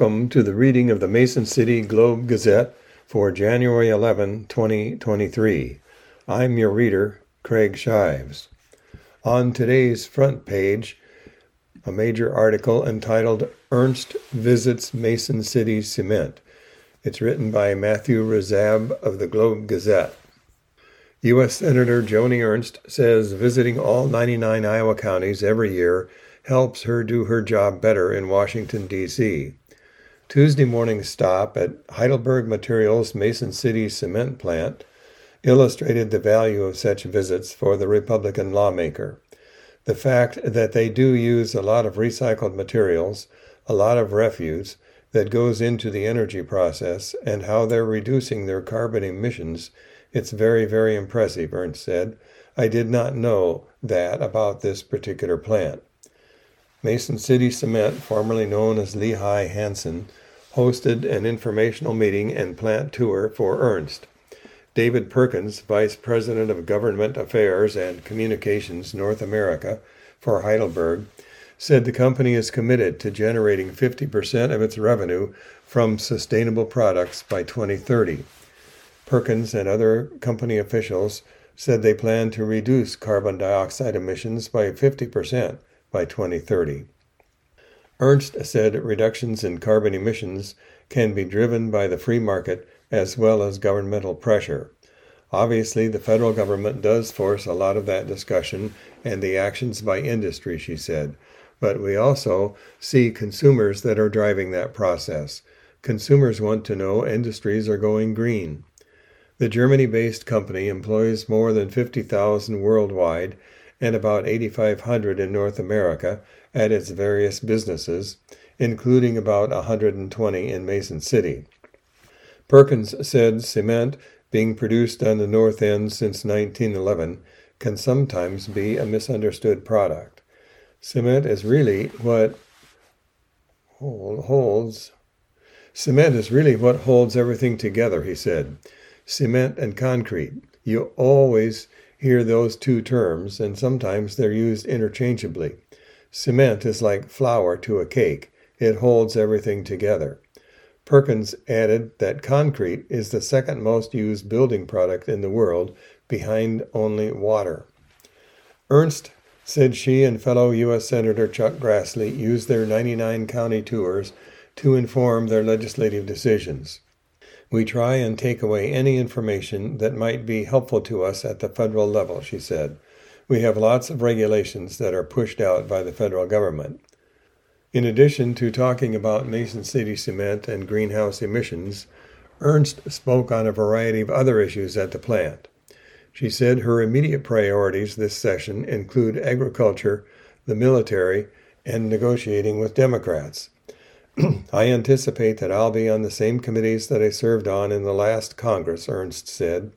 Welcome to the reading of the Mason City Globe Gazette for January 11, 2023. I'm your reader, Craig Shives. On today's front page, a major article entitled Ernst Visits Mason City Cement. It's written by Matthew Razab of the Globe Gazette. U.S. Senator Joni Ernst says visiting all 99 Iowa counties every year helps her do her job better in Washington, D.C. Tuesday morning stop at Heidelberg Materials Mason City cement plant illustrated the value of such visits for the Republican lawmaker. The fact that they do use a lot of recycled materials, a lot of refuse that goes into the energy process, and how they're reducing their carbon emissions, it's very, very impressive, Ernst said. I did not know that about this particular plant. Mason City Cement, formerly known as Lehigh Hanson, hosted an informational meeting and plant tour for Ernst. David Perkins, Vice President of Government Affairs and Communications North America for Heidelberg, said the company is committed to generating 50% of its revenue from sustainable products by 2030. Perkins and other company officials said they plan to reduce carbon dioxide emissions by 50% by 2030. Ernst said reductions in carbon emissions can be driven by the free market as well as governmental pressure. Obviously, the federal government does force a lot of that discussion and the actions by industry, she said. But we also see consumers that are driving that process. Consumers want to know industries are going green. The Germany based company employs more than 50,000 worldwide and about 8,500 in North America at its various businesses, including about 120 in Mason City. Perkins said cement being produced on the North End since 1911 can sometimes be a misunderstood product. Cement is really what holds cement is really what holds everything together, he said. Cement and concrete. You always hear those two terms, and sometimes they're used interchangeably. Cement is like flour to a cake, it holds everything together. Perkins added that concrete is the second most used building product in the world, behind only water. Ernst said she and fellow U.S. Senator Chuck Grassley used their 99 county tours to inform their legislative decisions. We try and take away any information that might be helpful to us at the federal level, she said. We have lots of regulations that are pushed out by the federal government. In addition to talking about Mason City cement and greenhouse emissions, Ernst spoke on a variety of other issues at the plant. She said her immediate priorities this session include agriculture, the military, and negotiating with Democrats. I anticipate that I'll be on the same committees that I served on in the last Congress, Ernst said.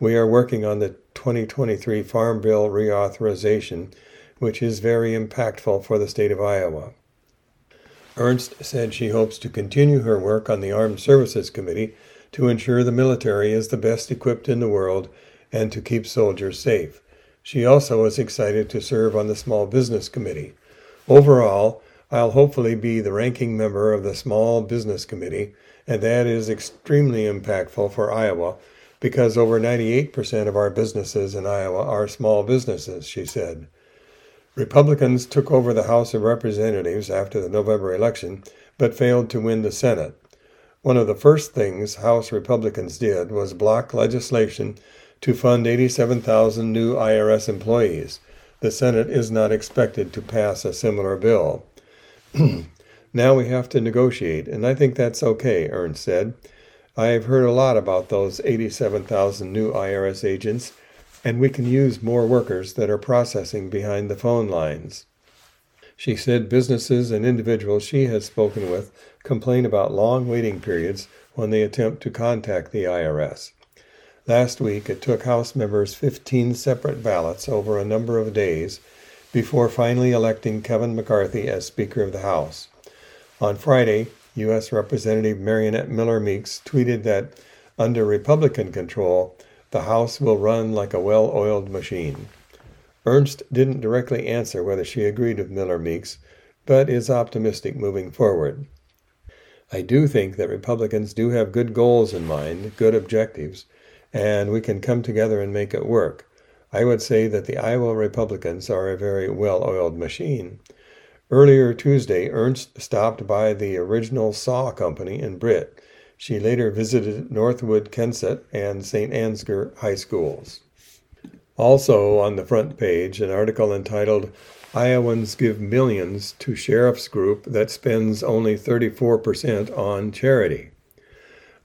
We are working on the 2023 Farm Bill reauthorization, which is very impactful for the state of Iowa. Ernst said she hopes to continue her work on the Armed Services Committee to ensure the military is the best equipped in the world and to keep soldiers safe. She also is excited to serve on the Small Business Committee. Overall, I'll hopefully be the ranking member of the Small Business Committee, and that is extremely impactful for Iowa because over 98% of our businesses in Iowa are small businesses, she said. Republicans took over the House of Representatives after the November election, but failed to win the Senate. One of the first things House Republicans did was block legislation to fund 87,000 new IRS employees. The Senate is not expected to pass a similar bill. now we have to negotiate, and I think that's okay, Ernst said. I've heard a lot about those 87,000 new IRS agents, and we can use more workers that are processing behind the phone lines. She said businesses and individuals she has spoken with complain about long waiting periods when they attempt to contact the IRS. Last week, it took House members 15 separate ballots over a number of days before finally electing Kevin McCarthy as Speaker of the House. On Friday, U.S. Representative Mariannette Miller Meeks tweeted that under Republican control, the House will run like a well oiled machine. Ernst didn't directly answer whether she agreed with Miller Meeks, but is optimistic moving forward. I do think that Republicans do have good goals in mind, good objectives, and we can come together and make it work. I would say that the Iowa Republicans are a very well oiled machine. Earlier Tuesday, Ernst stopped by the original saw company in Britt. She later visited Northwood Kensett and St. Ansgar high schools. Also on the front page, an article entitled Iowans Give Millions to Sheriff's Group That Spends Only 34% on Charity.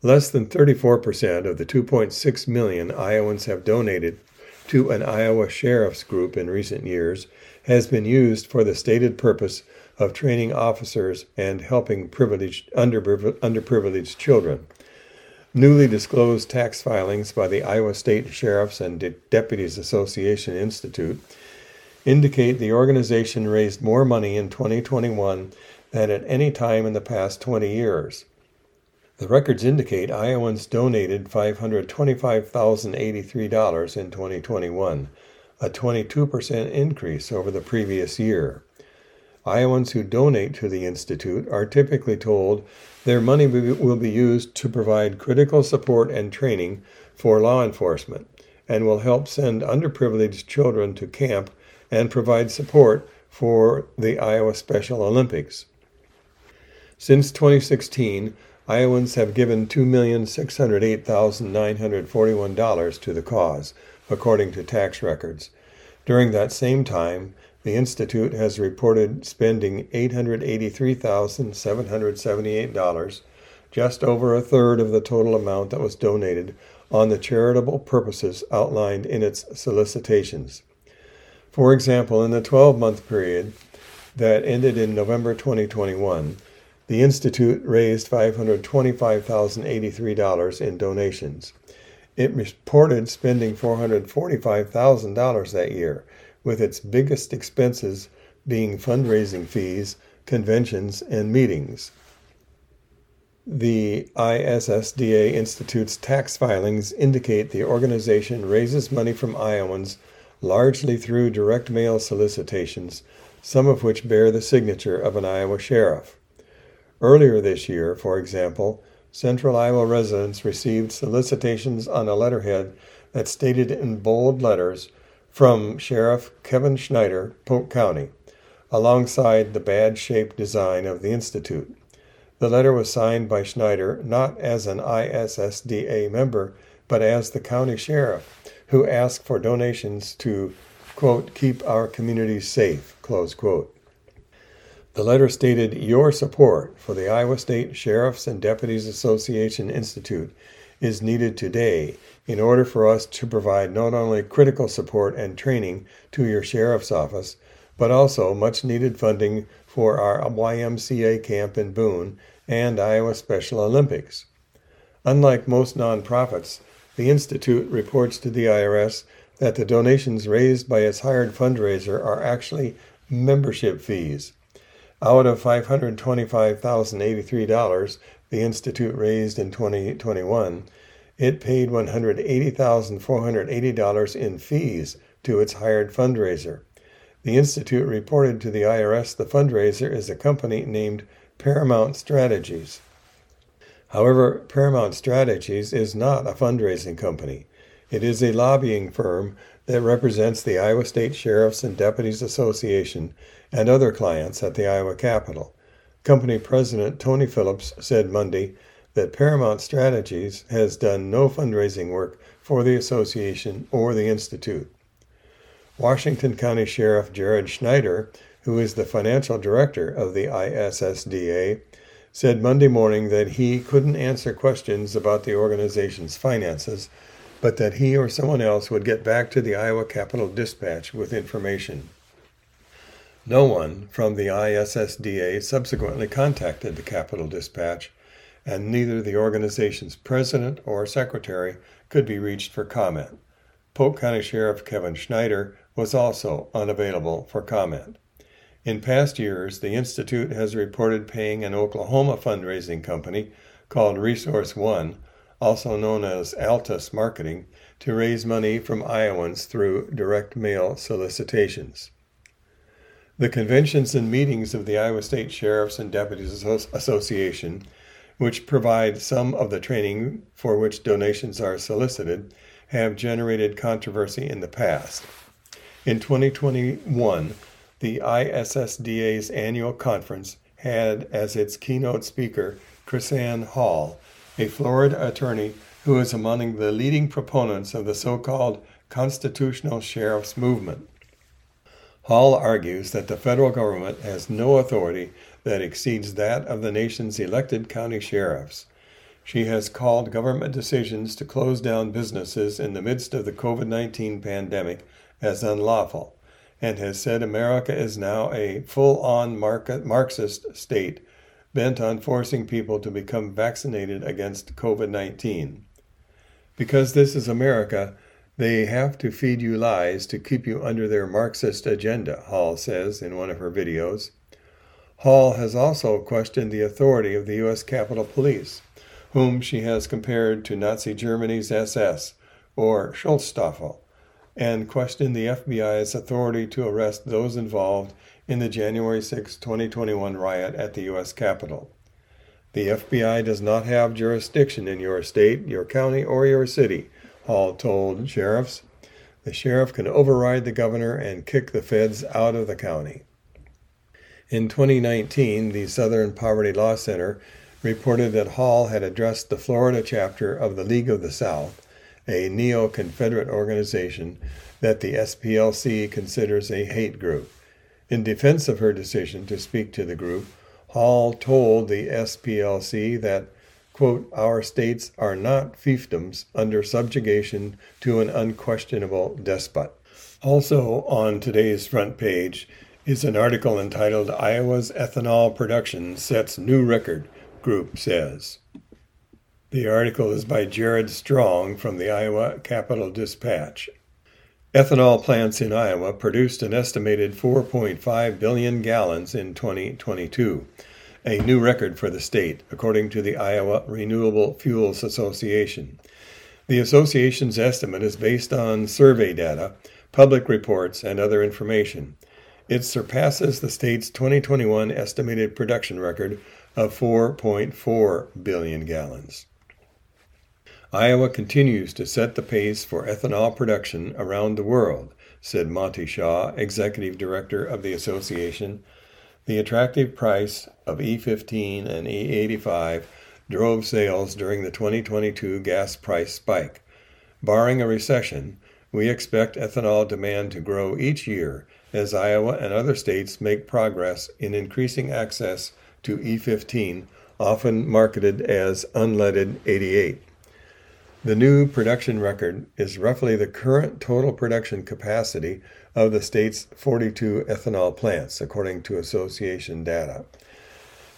Less than 34% of the 2.6 million Iowans have donated to an Iowa Sheriff's Group in recent years has been used for the stated purpose of training officers and helping privileged, underprivileged children. Newly disclosed tax filings by the Iowa State Sheriffs and De- Deputies Association Institute indicate the organization raised more money in 2021 than at any time in the past 20 years. The records indicate Iowans donated $525,083 in 2021, a 22% increase over the previous year. Iowans who donate to the Institute are typically told their money will be used to provide critical support and training for law enforcement and will help send underprivileged children to camp and provide support for the Iowa Special Olympics. Since 2016, Iowans have given $2,608,941 to the cause, according to tax records. During that same time, the Institute has reported spending $883,778, just over a third of the total amount that was donated, on the charitable purposes outlined in its solicitations. For example, in the 12 month period that ended in November 2021, the Institute raised $525,083 in donations. It reported spending $445,000 that year, with its biggest expenses being fundraising fees, conventions, and meetings. The ISSDA Institute's tax filings indicate the organization raises money from Iowans largely through direct mail solicitations, some of which bear the signature of an Iowa sheriff. Earlier this year, for example, Central Iowa residents received solicitations on a letterhead that stated in bold letters from Sheriff Kevin Schneider, Polk County, alongside the badge shaped design of the Institute. The letter was signed by Schneider not as an ISSDA member, but as the county sheriff, who asked for donations to, quote, keep our communities safe, close quote. The letter stated your support for the Iowa State Sheriffs and Deputies Association Institute is needed today in order for us to provide not only critical support and training to your sheriff's office, but also much needed funding for our YMCA camp in Boone and Iowa Special Olympics. Unlike most nonprofits, the Institute reports to the IRS that the donations raised by its hired fundraiser are actually membership fees. Out of $525,083 the Institute raised in 2021, it paid $180,480 in fees to its hired fundraiser. The Institute reported to the IRS the fundraiser is a company named Paramount Strategies. However, Paramount Strategies is not a fundraising company. It is a lobbying firm that represents the Iowa State Sheriffs and Deputies Association and other clients at the Iowa Capitol. Company President Tony Phillips said Monday that Paramount Strategies has done no fundraising work for the association or the Institute. Washington County Sheriff Jared Schneider, who is the financial director of the ISSDA, said Monday morning that he couldn't answer questions about the organization's finances, but that he or someone else would get back to the Iowa Capital Dispatch with information. No one from the ISSDA subsequently contacted the Capital Dispatch, and neither the organization's president or secretary could be reached for comment. Polk County Sheriff Kevin Schneider was also unavailable for comment. In past years, the Institute has reported paying an Oklahoma fundraising company called Resource One, also known as Altus Marketing, to raise money from Iowans through direct mail solicitations. The conventions and meetings of the Iowa State Sheriffs and Deputies Association, which provide some of the training for which donations are solicited, have generated controversy in the past. In 2021, the ISSDA's annual conference had as its keynote speaker KrisAnne Hall, a Florida attorney who is among the leading proponents of the so called constitutional sheriff's movement. Hall argues that the federal government has no authority that exceeds that of the nation's elected county sheriffs. She has called government decisions to close down businesses in the midst of the COVID 19 pandemic as unlawful and has said America is now a full on Marxist state bent on forcing people to become vaccinated against COVID 19. Because this is America, they have to feed you lies to keep you under their Marxist agenda, Hall says in one of her videos. Hall has also questioned the authority of the U.S. Capitol Police, whom she has compared to Nazi Germany's SS or Schutzstaffel, and questioned the FBI's authority to arrest those involved in the January 6, 2021 riot at the U.S. Capitol. The FBI does not have jurisdiction in your state, your county, or your city, Hall told sheriffs. The sheriff can override the governor and kick the feds out of the county. In 2019, the Southern Poverty Law Center reported that Hall had addressed the Florida chapter of the League of the South a neo Confederate organization that the SPLC considers a hate group. In defense of her decision to speak to the group, Hall told the SPLC that, quote, our states are not fiefdoms under subjugation to an unquestionable despot. Also on today's front page is an article entitled Iowa's Ethanol Production Sets New Record, Group Says. The article is by Jared Strong from the Iowa Capital Dispatch. Ethanol plants in Iowa produced an estimated 4.5 billion gallons in 2022, a new record for the state, according to the Iowa Renewable Fuels Association. The association's estimate is based on survey data, public reports, and other information. It surpasses the state's 2021 estimated production record of 4.4 billion gallons. Iowa continues to set the pace for ethanol production around the world, said Monty Shaw, executive director of the association. The attractive price of E15 and E85 drove sales during the 2022 gas price spike. Barring a recession, we expect ethanol demand to grow each year as Iowa and other states make progress in increasing access to E15, often marketed as unleaded 88. The new production record is roughly the current total production capacity of the state's 42 ethanol plants, according to association data.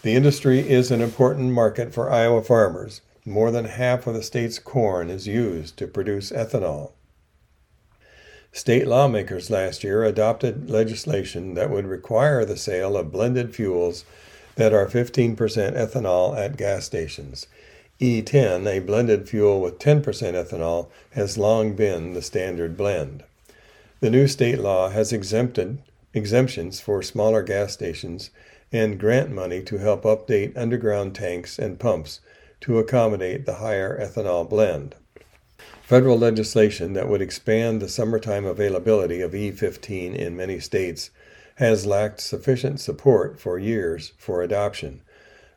The industry is an important market for Iowa farmers. More than half of the state's corn is used to produce ethanol. State lawmakers last year adopted legislation that would require the sale of blended fuels that are 15% ethanol at gas stations. E10, a blended fuel with 10% ethanol, has long been the standard blend. The new state law has exempted exemptions for smaller gas stations and grant money to help update underground tanks and pumps to accommodate the higher ethanol blend. Federal legislation that would expand the summertime availability of E15 in many states has lacked sufficient support for years for adoption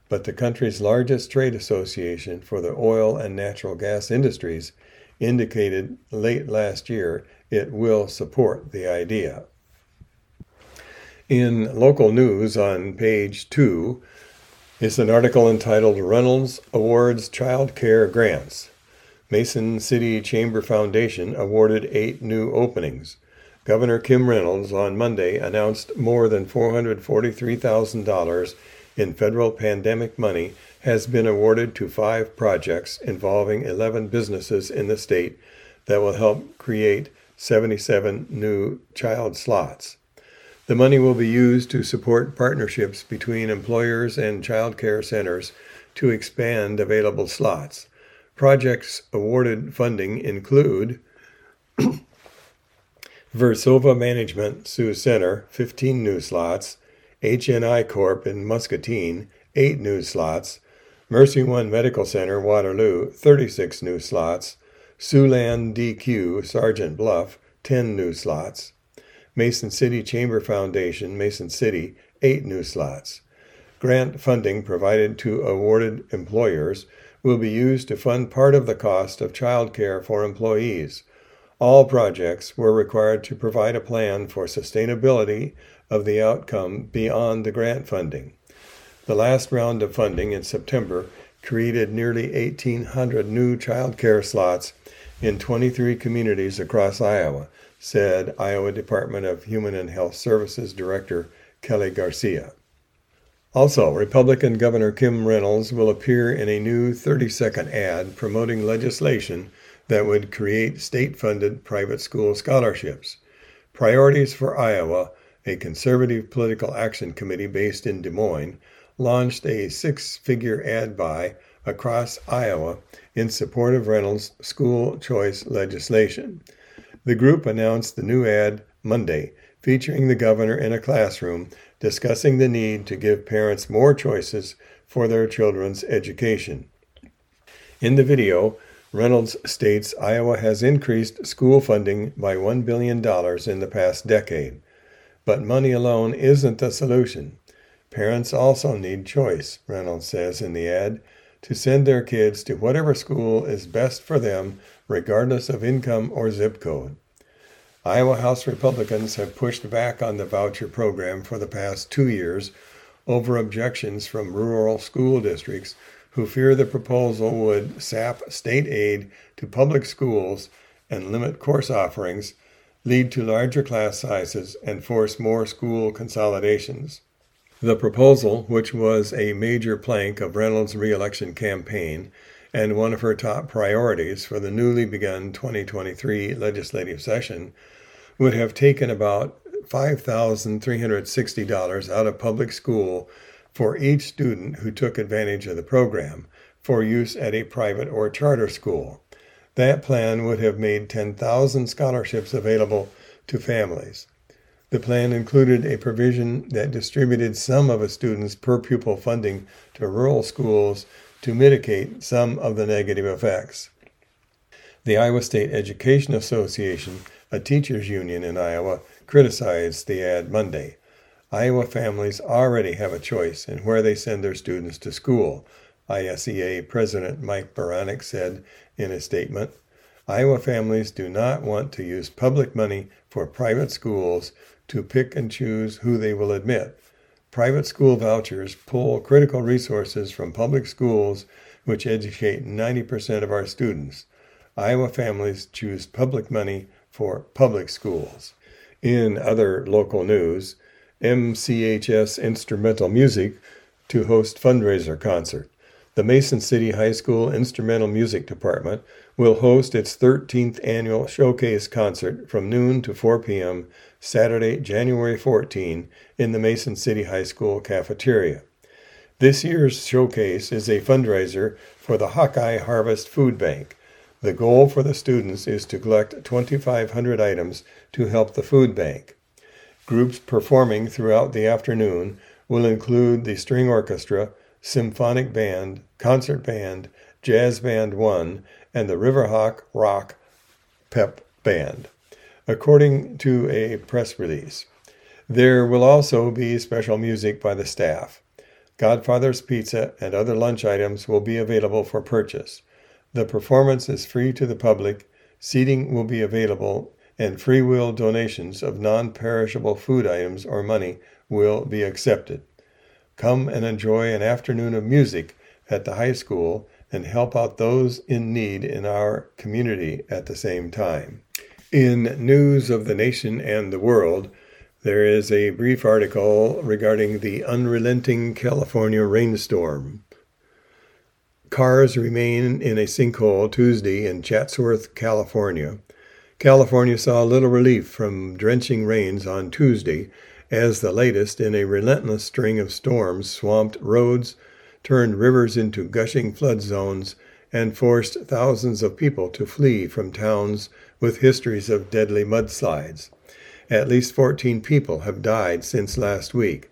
but the country's largest trade association for the oil and natural gas industries indicated late last year it will support the idea. In local news on page two is an article entitled Reynolds Awards Child Care Grants. Mason City Chamber Foundation awarded eight new openings. Governor Kim Reynolds on Monday announced more than $443,000 in federal pandemic money has been awarded to five projects involving 11 businesses in the state that will help create 77 new child slots. The money will be used to support partnerships between employers and child care centers to expand available slots. Projects awarded funding include Versova Management Sioux Center, 15 new slots. HNI Corp in Muscatine, 8 new slots. Mercy One Medical Center, Waterloo, 36 new slots. Siouxland DQ, Sergeant Bluff, 10 new slots. Mason City Chamber Foundation, Mason City, 8 new slots. Grant funding provided to awarded employers will be used to fund part of the cost of child care for employees. All projects were required to provide a plan for sustainability of the outcome beyond the grant funding. The last round of funding in September created nearly 1,800 new child care slots in 23 communities across Iowa, said Iowa Department of Human and Health Services Director Kelly Garcia. Also, Republican Governor Kim Reynolds will appear in a new 30 second ad promoting legislation that would create state funded private school scholarships. Priorities for Iowa, a conservative political action committee based in Des Moines, launched a six figure ad buy across Iowa in support of Reynolds' school choice legislation. The group announced the new ad Monday, featuring the governor in a classroom discussing the need to give parents more choices for their children's education. In the video, Reynolds states Iowa has increased school funding by $1 billion in the past decade. But money alone isn't the solution. Parents also need choice, Reynolds says in the ad, to send their kids to whatever school is best for them, regardless of income or zip code. Iowa House Republicans have pushed back on the voucher program for the past two years over objections from rural school districts who fear the proposal would sap state aid to public schools and limit course offerings, lead to larger class sizes, and force more school consolidations. The proposal, which was a major plank of Reynolds' reelection campaign and one of her top priorities for the newly begun 2023 legislative session, would have taken about $5,360 out of public school for each student who took advantage of the program for use at a private or charter school. That plan would have made 10,000 scholarships available to families. The plan included a provision that distributed some of a student's per pupil funding to rural schools to mitigate some of the negative effects. The Iowa State Education Association a teachers union in Iowa criticized the ad Monday. Iowa families already have a choice in where they send their students to school, ISEA President Mike Beranek said in a statement. Iowa families do not want to use public money for private schools to pick and choose who they will admit. Private school vouchers pull critical resources from public schools, which educate 90% of our students. Iowa families choose public money for public schools. In other local news, MCHS Instrumental Music to host fundraiser concert. The Mason City High School Instrumental Music Department will host its 13th annual showcase concert from noon to 4 p.m. Saturday, January 14 in the Mason City High School cafeteria. This year's showcase is a fundraiser for the Hawkeye Harvest Food Bank. The goal for the students is to collect 2,500 items to help the food bank. Groups performing throughout the afternoon will include the string orchestra, symphonic band, concert band, jazz band 1, and the Riverhawk Rock Pep Band, according to a press release. There will also be special music by the staff. Godfather's Pizza and other lunch items will be available for purchase. The performance is free to the public, seating will be available, and free will donations of non perishable food items or money will be accepted. Come and enjoy an afternoon of music at the high school and help out those in need in our community at the same time. In News of the Nation and the World, there is a brief article regarding the unrelenting California rainstorm. Cars remain in a sinkhole Tuesday in Chatsworth, California. California saw little relief from drenching rains on Tuesday as the latest in a relentless string of storms swamped roads, turned rivers into gushing flood zones, and forced thousands of people to flee from towns with histories of deadly mudslides. At least 14 people have died since last week.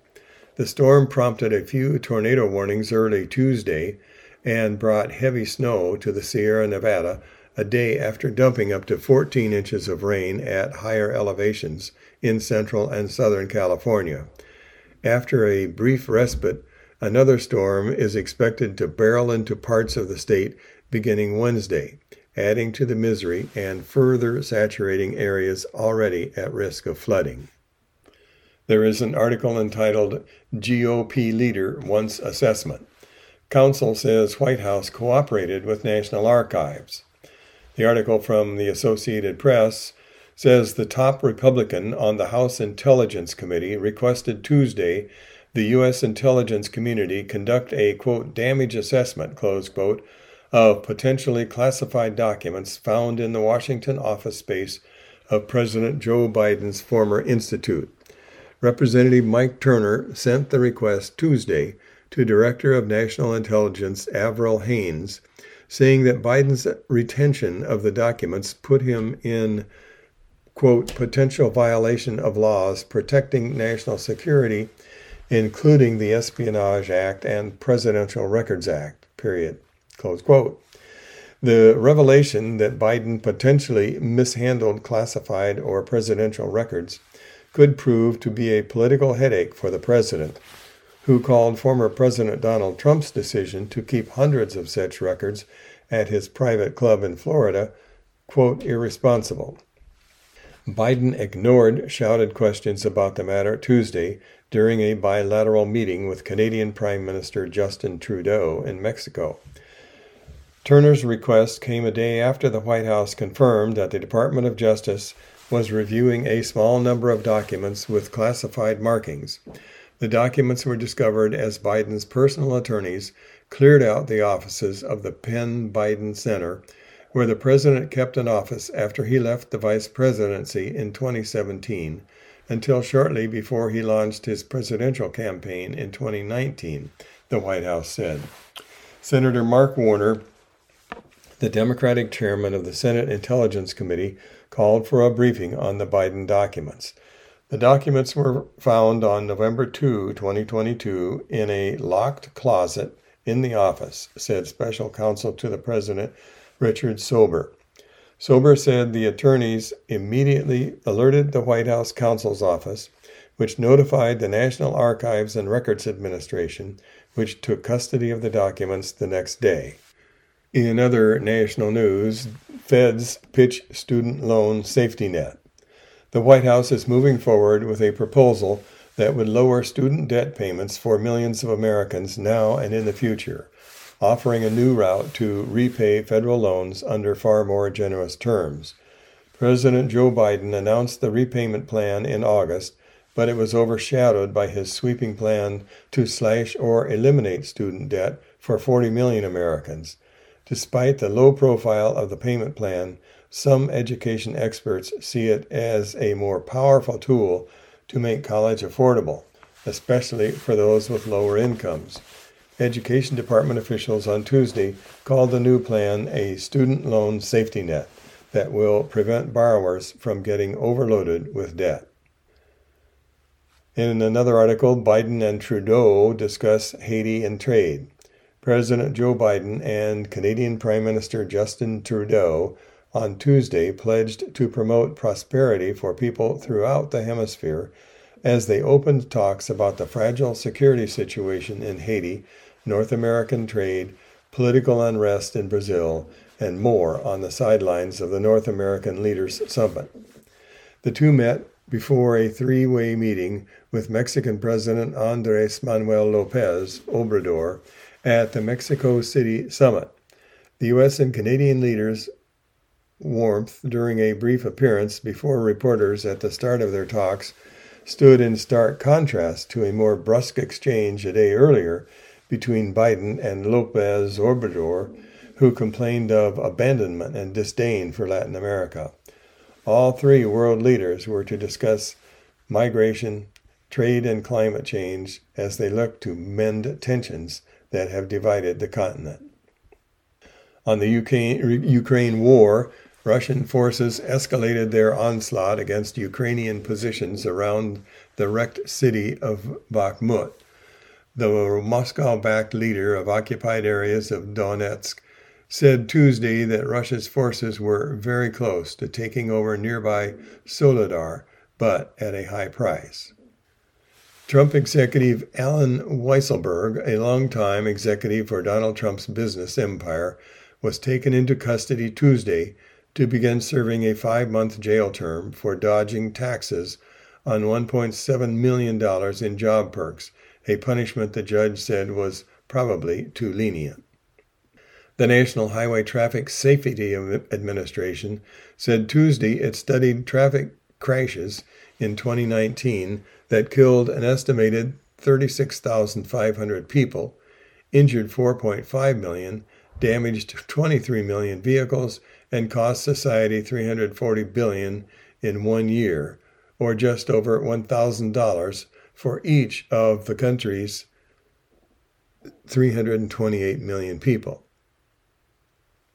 The storm prompted a few tornado warnings early Tuesday and brought heavy snow to the Sierra Nevada a day after dumping up to 14 inches of rain at higher elevations in central and southern California. After a brief respite, another storm is expected to barrel into parts of the state beginning Wednesday, adding to the misery and further saturating areas already at risk of flooding. There is an article entitled GOP Leader Wants Assessment. Council says White House cooperated with National Archives. The article from the Associated Press says the top Republican on the House Intelligence Committee requested Tuesday the U.S. intelligence community conduct a, quote, damage assessment, close quote, of potentially classified documents found in the Washington office space of President Joe Biden's former institute. Representative Mike Turner sent the request Tuesday to Director of National Intelligence Avril Haines, saying that Biden's retention of the documents put him in, quote, potential violation of laws protecting national security, including the Espionage Act and Presidential Records Act, period, close quote. The revelation that Biden potentially mishandled classified or presidential records could prove to be a political headache for the president, who called former President Donald Trump's decision to keep hundreds of such records at his private club in Florida, quote, irresponsible. Biden ignored shouted questions about the matter Tuesday during a bilateral meeting with Canadian Prime Minister Justin Trudeau in Mexico. Turner's request came a day after the White House confirmed that the Department of Justice was reviewing a small number of documents with classified markings. The documents were discovered as Biden's personal attorneys cleared out the offices of the Penn Biden Center, where the president kept an office after he left the vice presidency in 2017 until shortly before he launched his presidential campaign in 2019, the White House said. Senator Mark Warner, the Democratic chairman of the Senate Intelligence Committee, called for a briefing on the Biden documents. The documents were found on November 2, 2022, in a locked closet in the office, said special counsel to the president, Richard Sauber. Sauber said the attorneys immediately alerted the White House counsel's office, which notified the National Archives and Records Administration, which took custody of the documents the next day. In other national news, Feds pitch student loan safety net. The White House is moving forward with a proposal that would lower student debt payments for millions of Americans now and in the future, offering a new route to repay federal loans under far more generous terms. President Joe Biden announced the repayment plan in August, but it was overshadowed by his sweeping plan to slash or eliminate student debt for 40 million Americans. Despite the low profile of the payment plan, some education experts see it as a more powerful tool to make college affordable, especially for those with lower incomes. Education Department officials on Tuesday called the new plan a student loan safety net that will prevent borrowers from getting overloaded with debt. In another article, Biden and Trudeau discuss Haiti and trade. President Joe Biden and Canadian Prime Minister Justin Trudeau on Tuesday pledged to promote prosperity for people throughout the hemisphere as they opened talks about the fragile security situation in Haiti, North American trade, political unrest in Brazil, and more on the sidelines of the North American Leaders Summit. The two met before a three way meeting with Mexican President Andres Manuel Lopez Obrador at the Mexico City summit. The U.S. and Canadian leaders' warmth during a brief appearance before reporters at the start of their talks stood in stark contrast to a more brusque exchange a day earlier between Biden and Lopez Obrador, who complained of abandonment and disdain for Latin America. All three world leaders were to discuss migration, trade, and climate change as they look to mend tensions that have divided the continent. On the UK, Ukraine war, Russian forces escalated their onslaught against Ukrainian positions around the wrecked city of Bakhmut. The Moscow backed leader of occupied areas of Donetsk said Tuesday that Russia's forces were very close to taking over nearby Soledar, but at a high price. Trump executive Allen Weisselberg, a longtime executive for Donald Trump's business empire, was taken into custody Tuesday to begin serving a five month jail term for dodging taxes on $1.7 million in job perks, a punishment the judge said was probably too lenient. The National Highway Traffic Safety Administration said Tuesday it studied traffic crashes in 2019 that killed an estimated 36,500 people, injured 4.5 million, damaged 23 million vehicles, and cost society 340 billion in one year, or just over $1,000 for each of the country's 328 million people.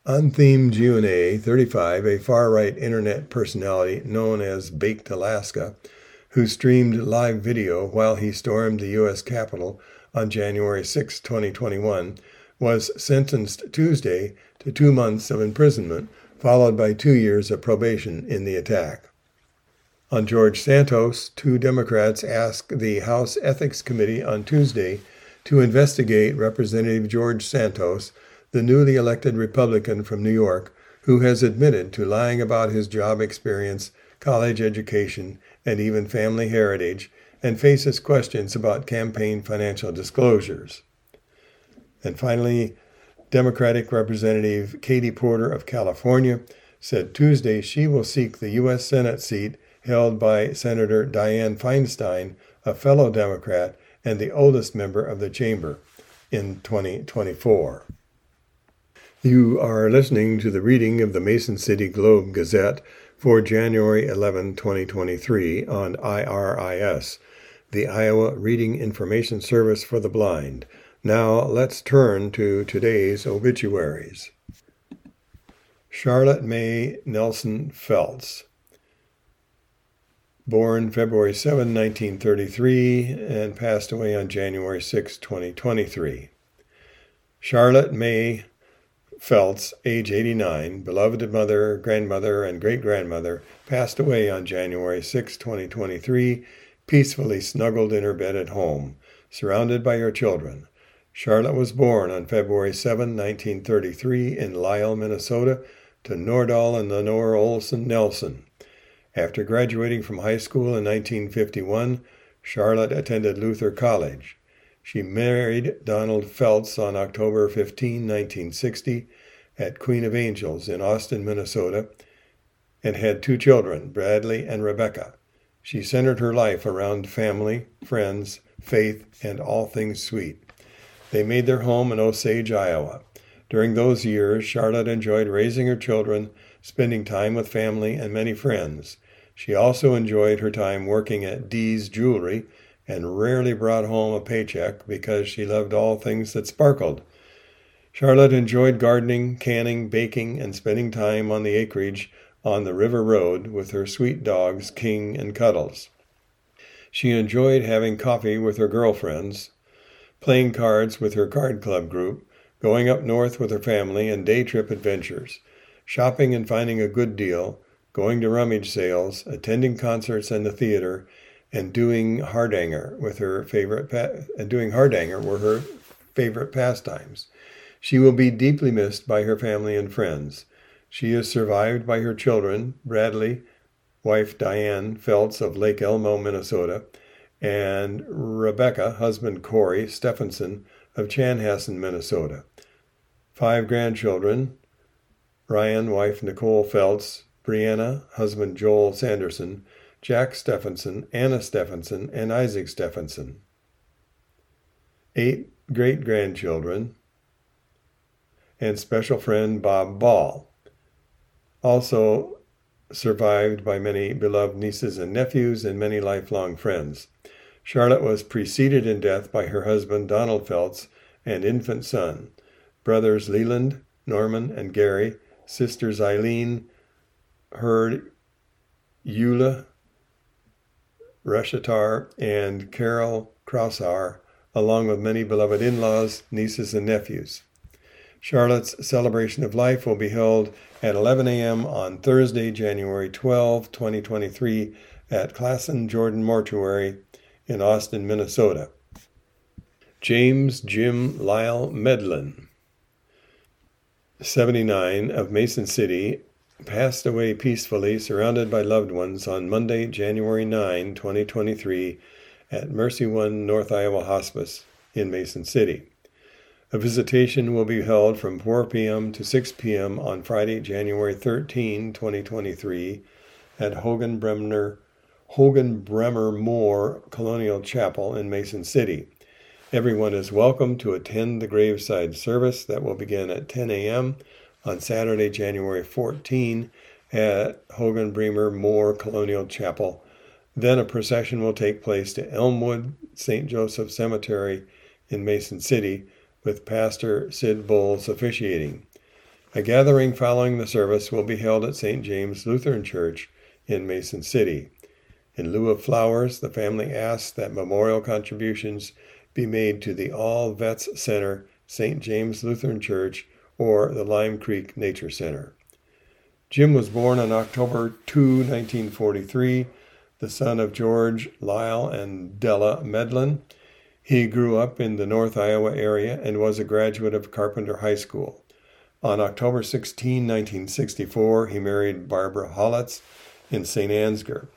Unthemed June 35, a far-right internet personality known as Baked Alaska, who streamed live video while he stormed the U.S. Capitol on January 6, 2021, was sentenced Tuesday to two months of imprisonment followed by two years of probation in the attack. On George Santos, two Democrats asked the House Ethics Committee on Tuesday to investigate Representative George Santos, the newly elected Republican from New York, who has admitted to lying about his job experience, college education, and even family heritage, and faces questions about campaign financial disclosures. And finally, Democratic Representative Katie Porter of California said Tuesday she will seek the U.S. Senate seat held by Senator Dianne Feinstein, a fellow Democrat and the oldest member of the chamber, in 2024. You are listening to the reading of the Mason City Globe Gazette for January 11, 2023, on IRIS, the Iowa Reading Information Service for the Blind. Now let's turn to today's obituaries. Charlotte May Nelson Felts, born February 7, 1933, and passed away on January 6, 2023. Charlotte May Felts, age 89, beloved mother, grandmother, and great grandmother, passed away on January 6, 2023, peacefully snuggled in her bed at home, surrounded by her children. Charlotte was born on February 7, 1933, in Lyle, Minnesota, to Nordahl and Lenore Olson Nelson. After graduating from high school in 1951, Charlotte attended Luther College. She married Donald Felts on October 15, 1960, at Queen of Angels in Austin, Minnesota, and had two children, Bradley and Rebecca. She centered her life around family, friends, faith, and all things sweet. They made their home in Osage, Iowa. During those years, Charlotte enjoyed raising her children, spending time with family and many friends. She also enjoyed her time working at Dee's Jewelry and rarely brought home a paycheck because she loved all things that sparkled. Charlotte enjoyed gardening, canning, baking, and spending time on the acreage on the River Road with her sweet dogs, King and Cuddles. She enjoyed having coffee with her girlfriends, playing cards with her card club group, going up north with her family and day trip adventures, shopping and finding a good deal, going to rummage sales, attending concerts and the theater, and doing hardanger with her favorite pa- and doing hardanger were her favorite pastimes. She will be deeply missed by her family and friends. She is survived by her children, Bradley, wife Diane Felts of Lake Elmo, Minnesota, and Rebecca, husband Corey Stephenson of Chanhassen, Minnesota. Five grandchildren Ryan, wife Nicole Felts, Brianna, husband Joel Sanderson, Jack Stephenson, Anna Stephenson, and Isaac Stephenson. Eight great grandchildren and special friend Bob Ball. Also survived by many beloved nieces and nephews and many lifelong friends. Charlotte was preceded in death by her husband Donald Felts and infant son, brothers Leland, Norman, and Gary, sisters Eileen, Hurd, Eula Reshetar, and Carol Krausauer, along with many beloved in laws, nieces, and nephews. Charlotte's celebration of life will be held at 11 a.m. on Thursday, January 12, 2023, at Classen Jordan Mortuary in Austin, Minnesota. James Jim Lyle Medlin, 79, of Mason City, passed away peacefully, surrounded by loved ones, on Monday, January 9, 2023, at Mercy One North Iowa Hospice in Mason City. A visitation will be held from 4 p.m. to 6 p.m. on Friday, January 13, 2023, at Hogan Bremner, Hogan Bremer Moore Colonial Chapel in Mason City. Everyone is welcome to attend the graveside service that will begin at 10 a.m. on Saturday, January 14 at Hogan Bremer Moore Colonial Chapel then a procession will take place to Elmwood St. Joseph Cemetery in Mason City with Pastor Sid Bowles officiating. A gathering following the service will be held at St. James Lutheran Church in Mason City. In lieu of flowers, the family asks that memorial contributions be made to the All Vets Center, St. James Lutheran Church, or the Lime Creek Nature Center. Jim was born on October 2, 1943 the son of George Lyle and Della Medlin. He grew up in the North Iowa area and was a graduate of Carpenter High School. On October 16, 1964, he married Barbara Hollitz in St. Ansgar.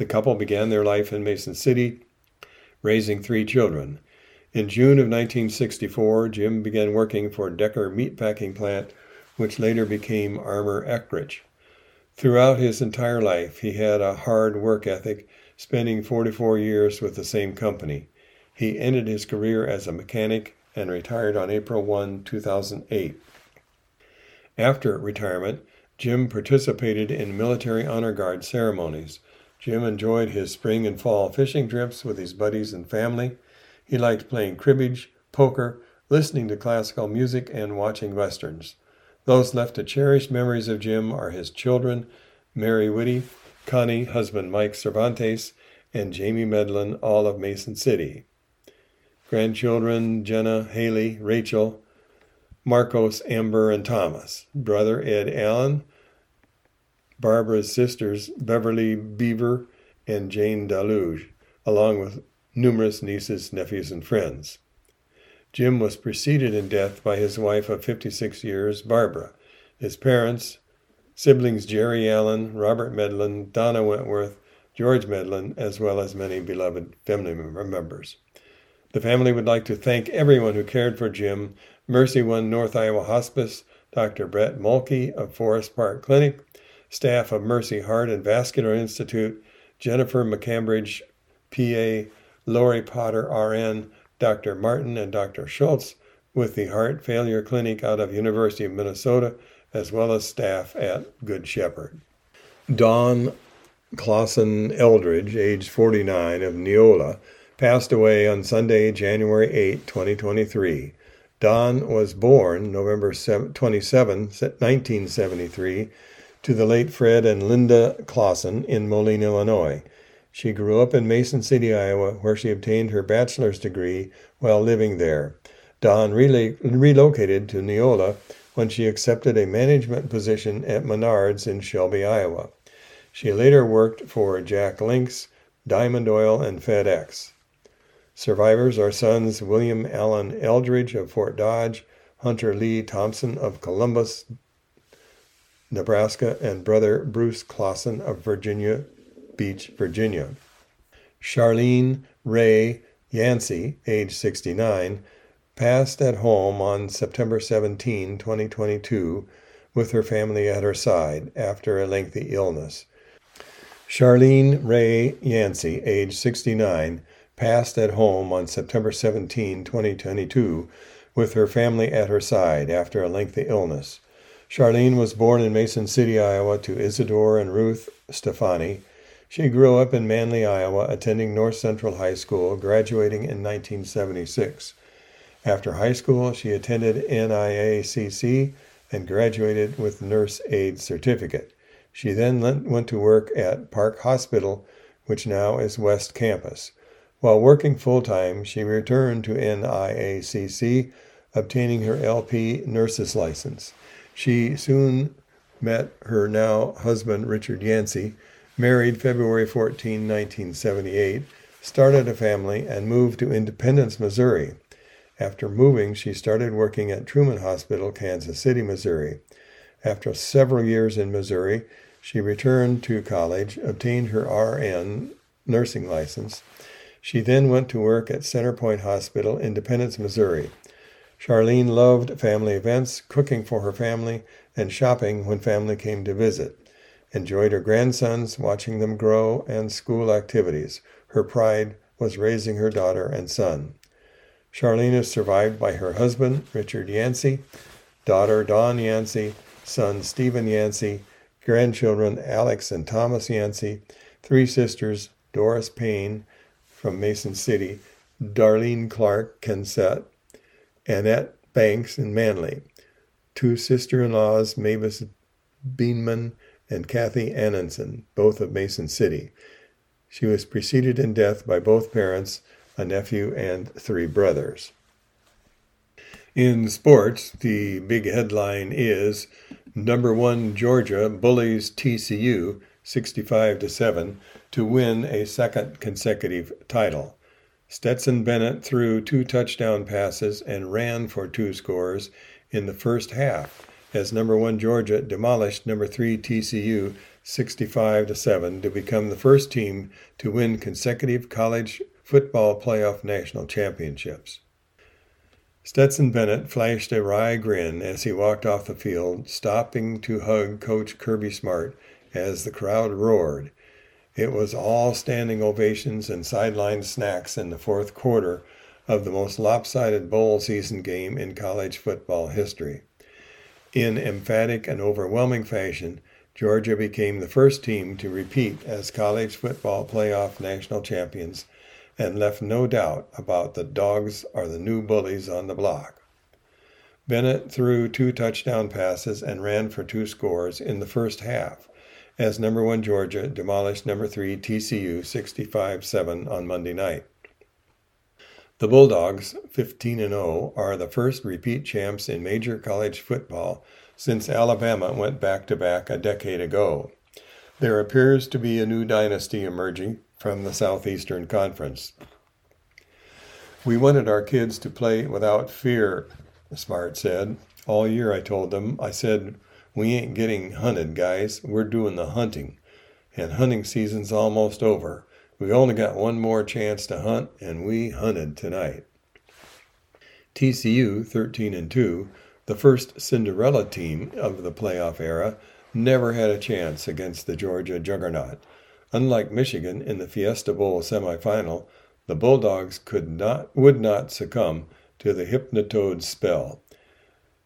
The couple began their life in Mason City, raising three children. In June of 1964, Jim began working for Decker Meatpacking Plant, which later became Armour Eckrich. Throughout his entire life, he had a hard work ethic, spending 44 years with the same company. He ended his career as a mechanic and retired on April 1, 2008. After retirement, Jim participated in military honor guard ceremonies. Jim enjoyed his spring and fall fishing trips with his buddies and family. He liked playing cribbage, poker, listening to classical music, and watching westerns. Those left to cherish memories of Jim are his children, Mary Whitty, Connie, husband Mike Cervantes, and Jamie Medlin, all of Mason City. Grandchildren Jenna, Haley, Rachel, Marcos, Amber, and Thomas. Brother Ed Allen, Barbara's sisters Beverly Beaver and Jane Deluge, along with numerous nieces, nephews, and friends. Jim was preceded in death by his wife of 56 years, Barbara. His parents, siblings Jerry Allen, Robert Medlin, Donna Wentworth, George Medlin, as well as many beloved family members. The family would like to thank everyone who cared for Jim, Mercy One North Iowa Hospice, Dr. Brett Mulkey of Forest Park Clinic, staff of Mercy Heart and Vascular Institute, Jennifer McCambridge, PA, Lori Potter, RN, Dr. Martin and Dr. Schultz with the Heart Failure Clinic out of University of Minnesota, as well as staff at Good Shepherd. Don Clausen Eldridge, age 49, of Neola, passed away on Sunday, January 8, 2023. Don was born November 27, 1973, to the late Fred and Linda Clausen in Moline, Illinois. She grew up in Mason City, Iowa, where she obtained her bachelor's degree while living there. Don rel- relocated to Neola when she accepted a management position at Menards in Shelby, Iowa. She later worked for Jack Links, Diamond Oil, and FedEx. Survivors are sons William Allen Eldridge of Fort Dodge, Hunter Lee Thompson of Columbus, Nebraska, and brother Bruce Clausen of Virginia Beach, Virginia. Charlene Ray Yancey, age 69, passed at home on September 17, 2022, with her family at her side after a lengthy illness. Charlene Ray Yancey, age 69, passed at home on September 17, 2022, with her family at her side after a lengthy illness. Charlene was born in Mason City, Iowa, to Isidore and Ruth Stefani, she grew up in Manley, Iowa, attending North Central High School, graduating in 1976. After high school, she attended NIACC and graduated with nurse aid certificate. She then went to work at Park Hospital, which now is West Campus. While working full time, she returned to NIACC, obtaining her LP nurse's license. She soon met her now husband, Richard Yancey, married February 14, 1978, started a family, and moved to Independence, Missouri. After moving, she started working at Truman Hospital, Kansas City, Missouri. After several years in Missouri, she returned to college, obtained her RN nursing license. She then went to work at Centerpoint Hospital, Independence, Missouri. Charlene loved family events, cooking for her family, and shopping when family came to visit. Enjoyed her grandsons, watching them grow, and school activities. Her pride was raising her daughter and son. Charlene is survived by her husband, Richard Yancey, daughter Dawn Yancey, son Stephen Yancey, grandchildren Alex and Thomas Yancey, three sisters Doris Payne from Mason City, Darlene Clark Kensett, Annette Banks in Manley, two sister in laws, Mavis Beanman and Kathy Annenson, both of Mason City. She was preceded in death by both parents, a nephew, and three brothers. In sports, the big headline is number one Georgia bullies TCU 65 to 7 to win a second consecutive title. Stetson Bennett threw two touchdown passes and ran for two scores in the first half as number 1 Georgia demolished number 3 TCU 65 to 7 to become the first team to win consecutive college football playoff national championships. Stetson Bennett flashed a wry grin as he walked off the field, stopping to hug coach Kirby Smart as the crowd roared. It was all standing ovations and sideline snacks in the fourth quarter of the most lopsided bowl season game in college football history. In emphatic and overwhelming fashion, Georgia became the first team to repeat as college football playoff national champions and left no doubt about the dogs are the new bullies on the block. Bennett threw two touchdown passes and ran for two scores in the first half as number one Georgia demolished number three TCU 65 7 on Monday night. The Bulldogs, 15 0, are the first repeat champs in major college football since Alabama went back to back a decade ago. There appears to be a new dynasty emerging from the Southeastern Conference. We wanted our kids to play without fear, Smart said. All year I told them, I said, we ain't getting hunted, guys. We're doing the hunting. And hunting season's almost over. We only got one more chance to hunt, and we hunted tonight. TCU, 13 and 2, the first Cinderella team of the playoff era, never had a chance against the Georgia juggernaut. Unlike Michigan in the Fiesta Bowl semifinal, the Bulldogs could not would not succumb to the Hypnotoad spell.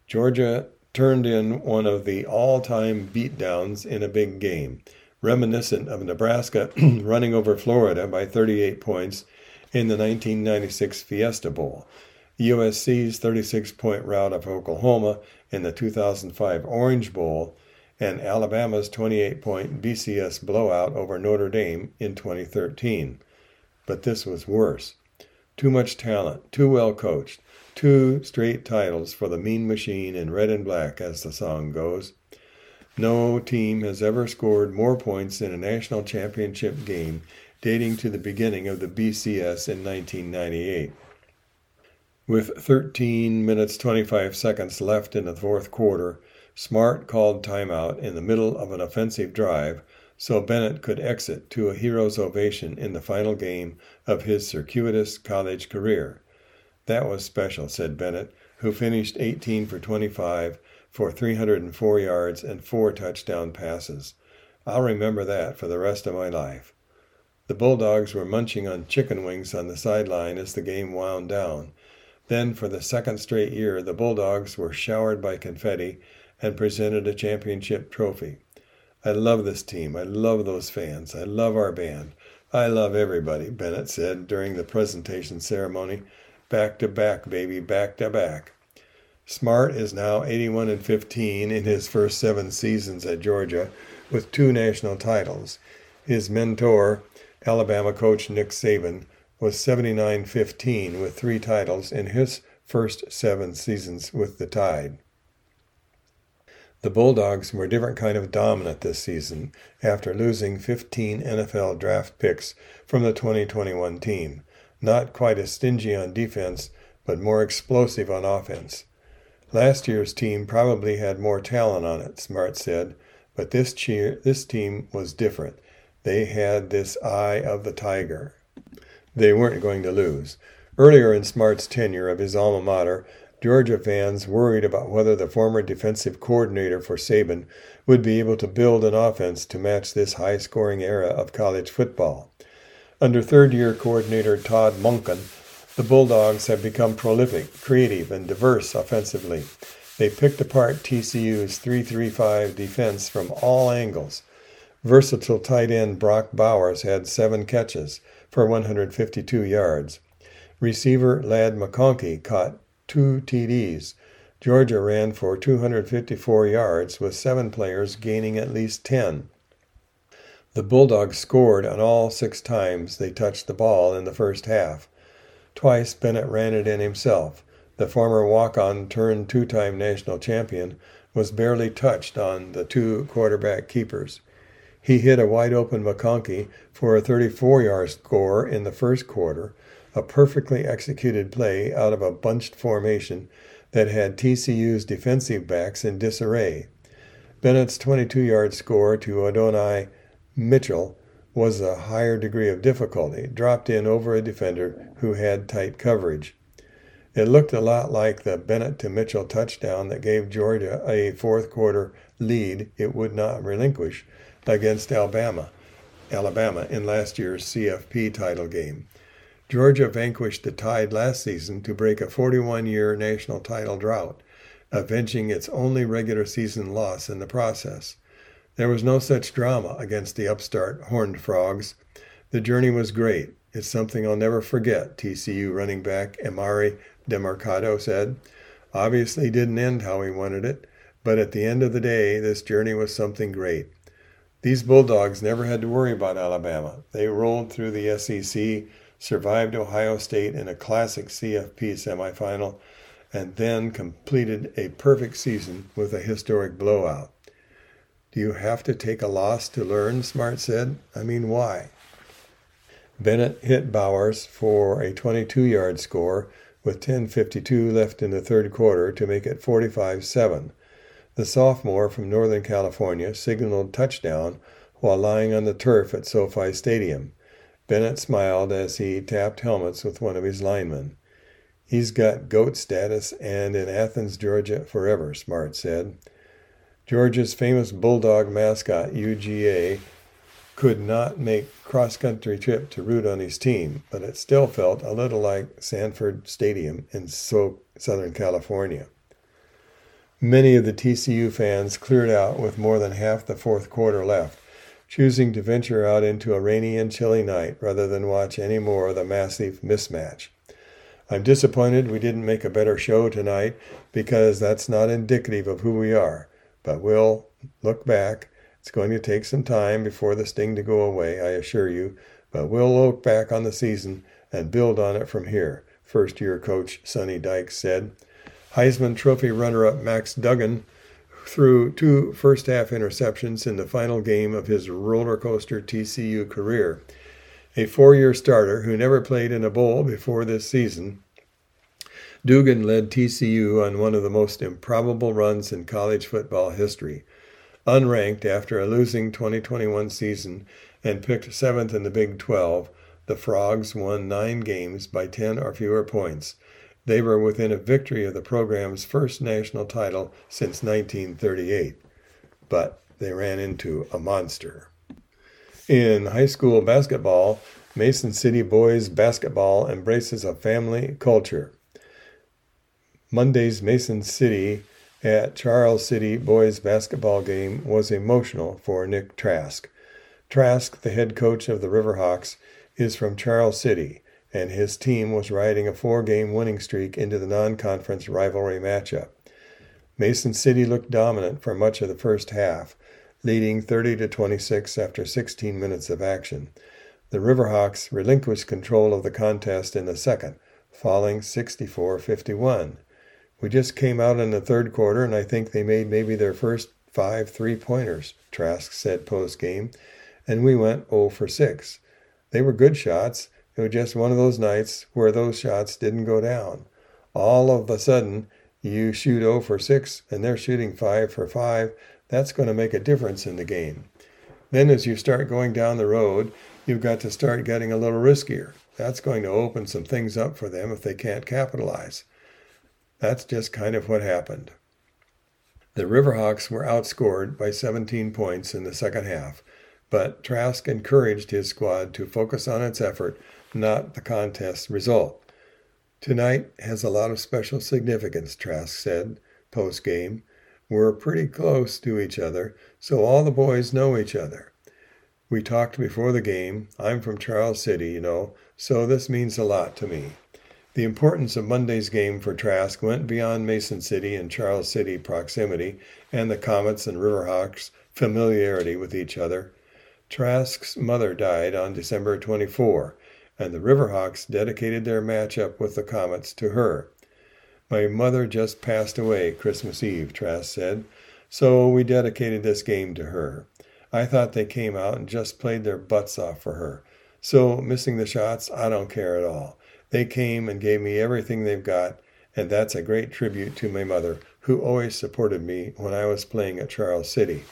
Georgia turned in one of the all time beatdowns in a big game, reminiscent of Nebraska running over Florida by 38 points in the 1996 Fiesta Bowl, USC's 36 point rout of Oklahoma in the 2005 Orange Bowl, and Alabama's 28 point BCS blowout over Notre Dame in 2013. But this was worse. Too much talent, too well coached, Two straight titles for the Mean Machine in red and black, as the song goes. No team has ever scored more points in a national championship game dating to the beginning of the BCS in 1998. With 13 minutes 25 seconds left in the fourth quarter, Smart called timeout in the middle of an offensive drive so Bennett could exit to a hero's ovation in the final game of his circuitous college career. That was special, said Bennett, who finished 18 for 25 for 304 yards and four touchdown passes. I'll remember that for the rest of my life. The Bulldogs were munching on chicken wings on the sideline as the game wound down. Then, for the second straight year, the Bulldogs were showered by confetti and presented a championship trophy. I love this team. I love those fans. I love our band. I love everybody, Bennett said during the presentation ceremony back to back, baby, back to back. Smart is now 81 and 15 in his first seven seasons at Georgia, with two national titles. His mentor, Alabama coach Nick Saban, was 79 15 with three titles in his first seven seasons with the Tide. The Bulldogs were a different kind of dominant this season after losing 15 NFL draft picks from the 2021 team. Not quite as stingy on defense, but more explosive on offense. Last year's team probably had more talent on it, Smart said, but this cheer, this team was different. They had this eye of the tiger. They weren't going to lose. Earlier in Smart's tenure of his alma mater, Georgia fans worried about whether the former defensive coordinator for Saban would be able to build an offense to match this high scoring era of college football. Under third year coordinator Todd Monken, the Bulldogs have become prolific, creative, and diverse offensively. They picked apart TCU's 3-3-5 defense from all angles. Versatile tight end Brock Bowers had seven catches for 152 yards. Receiver Ladd McConkey caught two TDs. Georgia ran for 254 yards, with seven players gaining at least 10. The Bulldogs scored on all six times they touched the ball in the first half. Twice Bennett ran it in himself. The former walk on turned two time national champion was barely touched on the two quarterback keepers. He hit a wide open McConkey for a 34 yard score in the first quarter a perfectly executed play out of a bunched formation that had TCU's defensive backs in disarray. Bennett's 22 yard score to Adonai Mitchell was a higher degree of difficulty, dropped in over a defender who had tight coverage. It looked a lot like the Bennett to Mitchell touchdown that gave Georgia a fourth quarter lead it would not relinquish against Alabama, Alabama in last year's CFP title game. Georgia vanquished the Tide last season to break a 41 year national title drought, avenging its only regular season loss in the process. There was no such drama against the upstart Horned Frogs. The journey was great. It's something I'll never forget, TCU running back Emari Demercado said. Obviously didn't end how he wanted it, but at the end of the day, this journey was something great. These Bulldogs never had to worry about Alabama. They rolled through the SEC survived Ohio State in a classic CFP semifinal, and then completed a perfect season with a historic blowout. Do you have to take a loss to learn? Smart said. I mean, why? Bennett hit Bowers for a 22 yard score with 10.52 left in the third quarter to make it 45 7. The sophomore from Northern California signaled touchdown while lying on the turf at SoFi Stadium. Bennett smiled as he tapped helmets with one of his linemen. He's got GOAT status and in Athens, Georgia forever, Smart said. Georgia's famous bulldog mascot, UGA, could not make cross-country trip to root on his team, but it still felt a little like Sanford Stadium in so- Southern California. Many of the TCU fans cleared out with more than half the fourth quarter left, choosing to venture out into a rainy and chilly night rather than watch any more of the massive mismatch. I'm disappointed we didn't make a better show tonight because that's not indicative of who we are. But we'll look back. It's going to take some time before the sting to go away, I assure you. But we'll look back on the season and build on it from here, first year coach Sonny Dykes said. Heisman Trophy runner up Max Duggan threw two first half interceptions in the final game of his roller coaster TCU career. A four year starter who never played in a bowl before this season, Duggan led TCU on one of the most improbable runs in college football history. Unranked after a losing 2021 season and picked seventh in the Big 12, the Frogs won nine games by 10 or fewer points they were within a victory of the program's first national title since 1938, but they ran into a monster. In high school basketball, Mason City boys basketball embraces a family culture. Monday's Mason City at Charles City boys basketball game was emotional for Nick Trask. Trask, the head coach of the Riverhawks, is from Charles City and his team was riding a four game winning streak into the non conference rivalry matchup. Mason City looked dominant for much of the first half. leading 30 to 26 after 16 minutes of action. The Riverhawks relinquished control of the contest in the second, falling 64-51. We just came out in the third quarter, and I think they made maybe their first five three-pointers, Trask said post-game, and we went 0 for 6. They were good shots. It was just one of those nights where those shots didn't go down. All of a sudden, you shoot 0 for 6 and they're shooting 5 for 5. That's going to make a difference in the game. Then, as you start going down the road, you've got to start getting a little riskier. That's going to open some things up for them if they can't capitalize. That's just kind of what happened. The Riverhawks were outscored by 17 points in the second half, but Trask encouraged his squad to focus on its effort, not the contest result. Tonight has a lot of special significance, Trask said post game. We're pretty close to each other, so all the boys know each other. We talked before the game. I'm from Charles City, you know, so this means a lot to me. The importance of Monday's game for Trask went beyond Mason City and Charles City proximity and the Comets and Riverhawks' familiarity with each other. Trask's mother died on December 24, and the Riverhawks dedicated their matchup with the Comets to her. My mother just passed away Christmas Eve, Trask said, so we dedicated this game to her. I thought they came out and just played their butts off for her. So, missing the shots, I don't care at all. They came and gave me everything they've got, and that's a great tribute to my mother, who always supported me when I was playing at Charles City.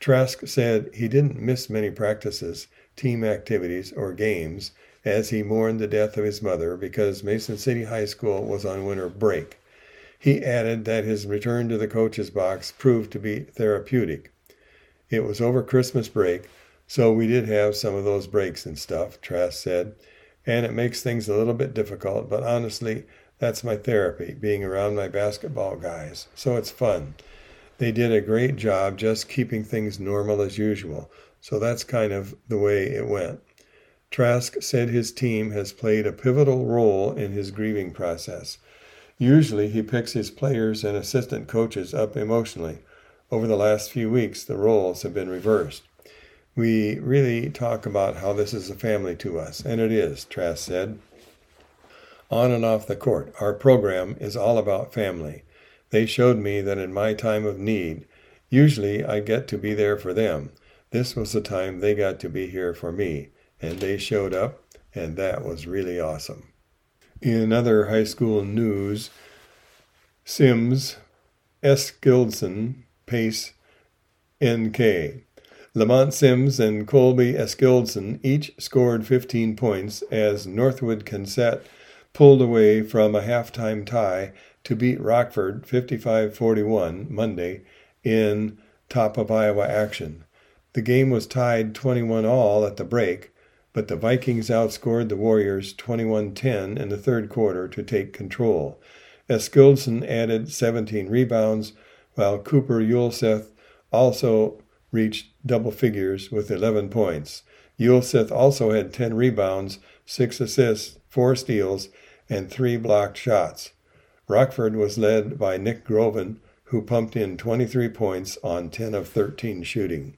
Trask said he didn't miss many practices, team activities, or games as he mourned the death of his mother because Mason City High School was on winter break. He added that his return to the coach's box proved to be therapeutic. It was over Christmas break, so we did have some of those breaks and stuff, Trask said, and it makes things a little bit difficult, but honestly, that's my therapy, being around my basketball guys, so it's fun. They did a great job just keeping things normal as usual, so that's kind of the way it went. Trask said his team has played a pivotal role in his grieving process. Usually, he picks his players and assistant coaches up emotionally, over the last few weeks, the roles have been reversed. We really talk about how this is a family to us, and it is, Trask said. On and off the court, our program is all about family. They showed me that in my time of need, usually I get to be there for them. This was the time they got to be here for me, and they showed up, and that was really awesome. In other high school news, Sims Eskildsen pace NK. Lamont Sims and Colby Eskildsen each scored 15 points as Northwood Kensett pulled away from a halftime tie to beat Rockford 55-41 Monday in top of Iowa action. The game was tied 21 all at the break, but the Vikings outscored the Warriors 21-10 in the third quarter to take control. Eskildsen added 17 rebounds, while Cooper Yulseth also reached double figures with 11 points. Yulseth also had 10 rebounds, 6 assists, 4 steals, and 3 blocked shots. Rockford was led by Nick Groven, who pumped in 23 points on 10 of 13 shooting.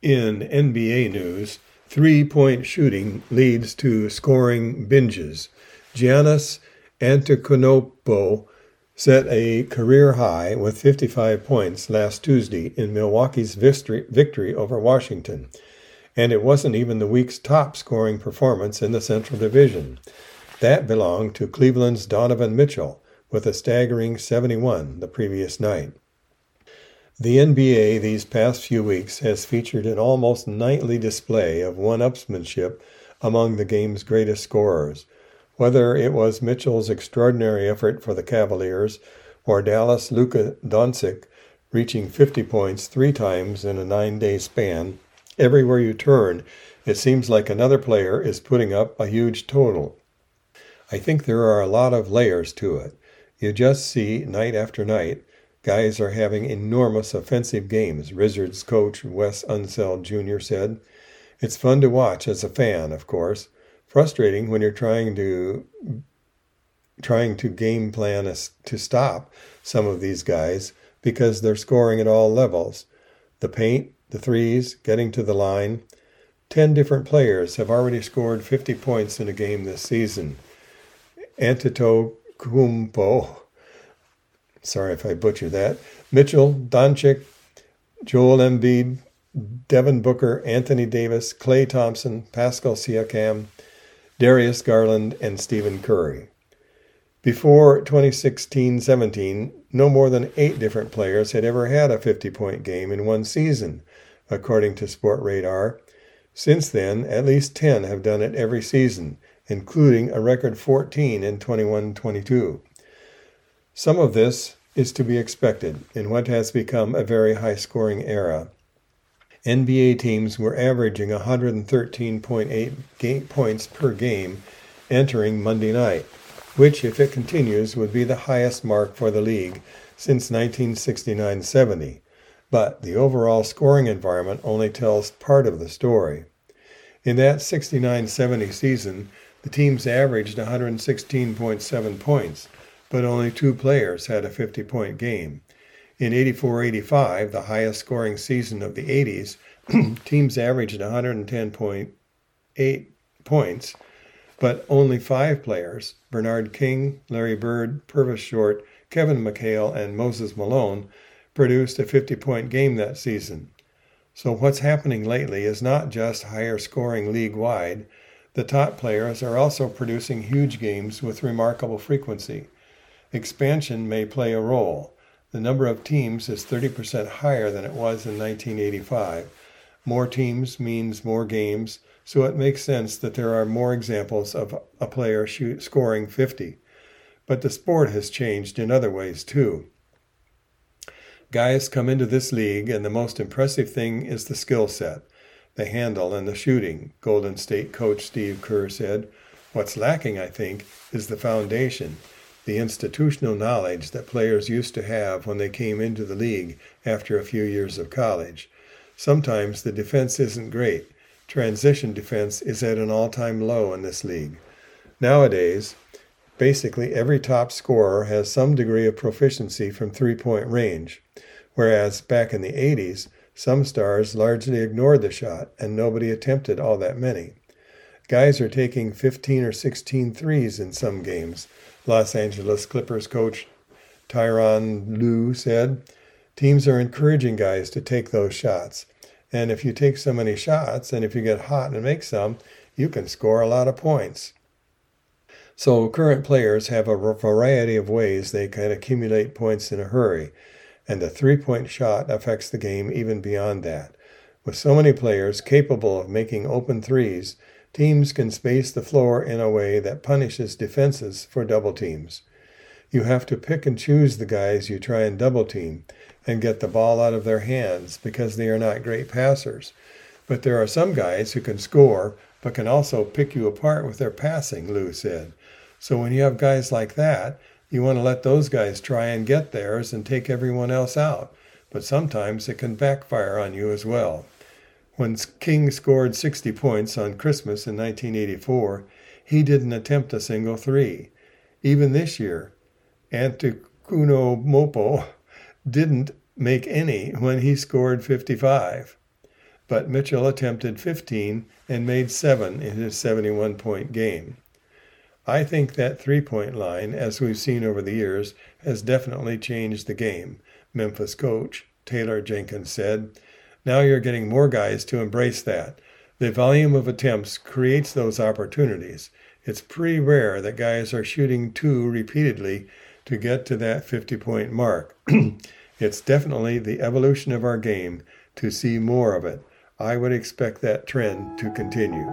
In NBA news, three point shooting leads to scoring binges. Giannis Antetokounmpo set a career high with 55 points last Tuesday in Milwaukee's victory over Washington, and it wasn't even the week's top scoring performance in the Central Division. That belonged to Cleveland's Donovan Mitchell with a staggering 71 the previous night. The NBA these past few weeks has featured an almost nightly display of one upsmanship among the game's greatest scorers, whether it was Mitchell's extraordinary effort for the Cavaliers or Dallas Luka Doncic reaching 50 points three times in a nine day span, everywhere you turn, it seems like another player is putting up a huge total. I think there are a lot of layers to it. You just see night after night, guys are having enormous offensive games, Wizards coach Wes Unseld Jr. said. It's fun to watch as a fan, of course, frustrating when you're trying to trying to game plan to stop some of these guys because they're scoring at all levels. the paint, the threes, getting to the line. Ten different players have already scored 50 points in a game this season. Antetokounmpo, sorry if I butcher that, Mitchell, Doncic, Joel Embiid, Devin Booker, Anthony Davis, Klay Thompson, Pascal Siakam, Darius Garland, and Stephen Curry. Before 2016 17, no more than eight different players had ever had a 50 point game in one season, according to Sportradar. Since then, at least 10 have done it every season, including a record 14 in 21 22. Some of this is to be expected in what has become a very high scoring era. NBA teams were averaging 113.8 points per game entering Monday night which, if it continues, would be the highest mark for the league since 1969 70. But the overall scoring environment only tells part of the story. In that 69 70 season, the teams averaged 116.7 points, but only two players had a 50 point game. In 84 85, the highest scoring season of the 80s, teams averaged 110.8 points but only five players Bernard King, Larry Bird, Purvis Short, Kevin McHale, and Moses Malone produced a 50 point game that season. So, what's happening lately is not just higher scoring league wide, the top players are also producing huge games with remarkable frequency. Expansion may play a role. The number of teams is 30% higher than it was in 1985. More teams means more games, so it makes sense that there are more examples of a player shoot, scoring 50. But the sport has changed in other ways too. Guys come into this league, and the most impressive thing is the skill set, the handle, and the shooting, Golden State coach Steve Kerr said. What's lacking, I think, is the foundation, the institutional knowledge that players used to have when they came into the league after a few years of college. Sometimes the defense isn't great, transition defense is at an all time low in this league. Nowadays, basically every top scorer has some degree of proficiency from three point range, whereas back in the 80s, some stars largely ignored the shot and nobody attempted all that many. Guys are taking 15 or 16 threes in some games, Los Angeles Clippers coach Tyronn Lue said. Teams are encouraging guys to take those shots. And if you take so many shots and if you get hot and make some, you can score a lot of points. So current players have a variety of ways they can accumulate points in a hurry, and the three point shot affects the game even beyond that. With so many players capable of making open threes, teams can space the floor in a way that punishes defenses for double teams. You have to pick and choose the guys you try and double team and get the ball out of their hands because they are not great passers. But there are some guys who can score but can also pick you apart with their passing, Lue said. So when you have guys like that, you want to let those guys try and get theirs and take everyone else out. But sometimes it can backfire on you as well. When King scored 60 points on Christmas in 1984, he didn't attempt a single three. Even this year, Antetokounmpo didn't make any when he scored 55. But Mitchell attempted 15 and made 7 in his 71 point game. I think that three point line, as we've seen over the years, has definitely changed the game, Memphis coach Taylor Jenkins said. Now you're getting more guys to embrace that. The volume of attempts creates those opportunities. It's pretty rare that guys are shooting two repeatedly to get to that 50 point mark. it's definitely the evolution of our game to see more of it. I would expect that trend to continue.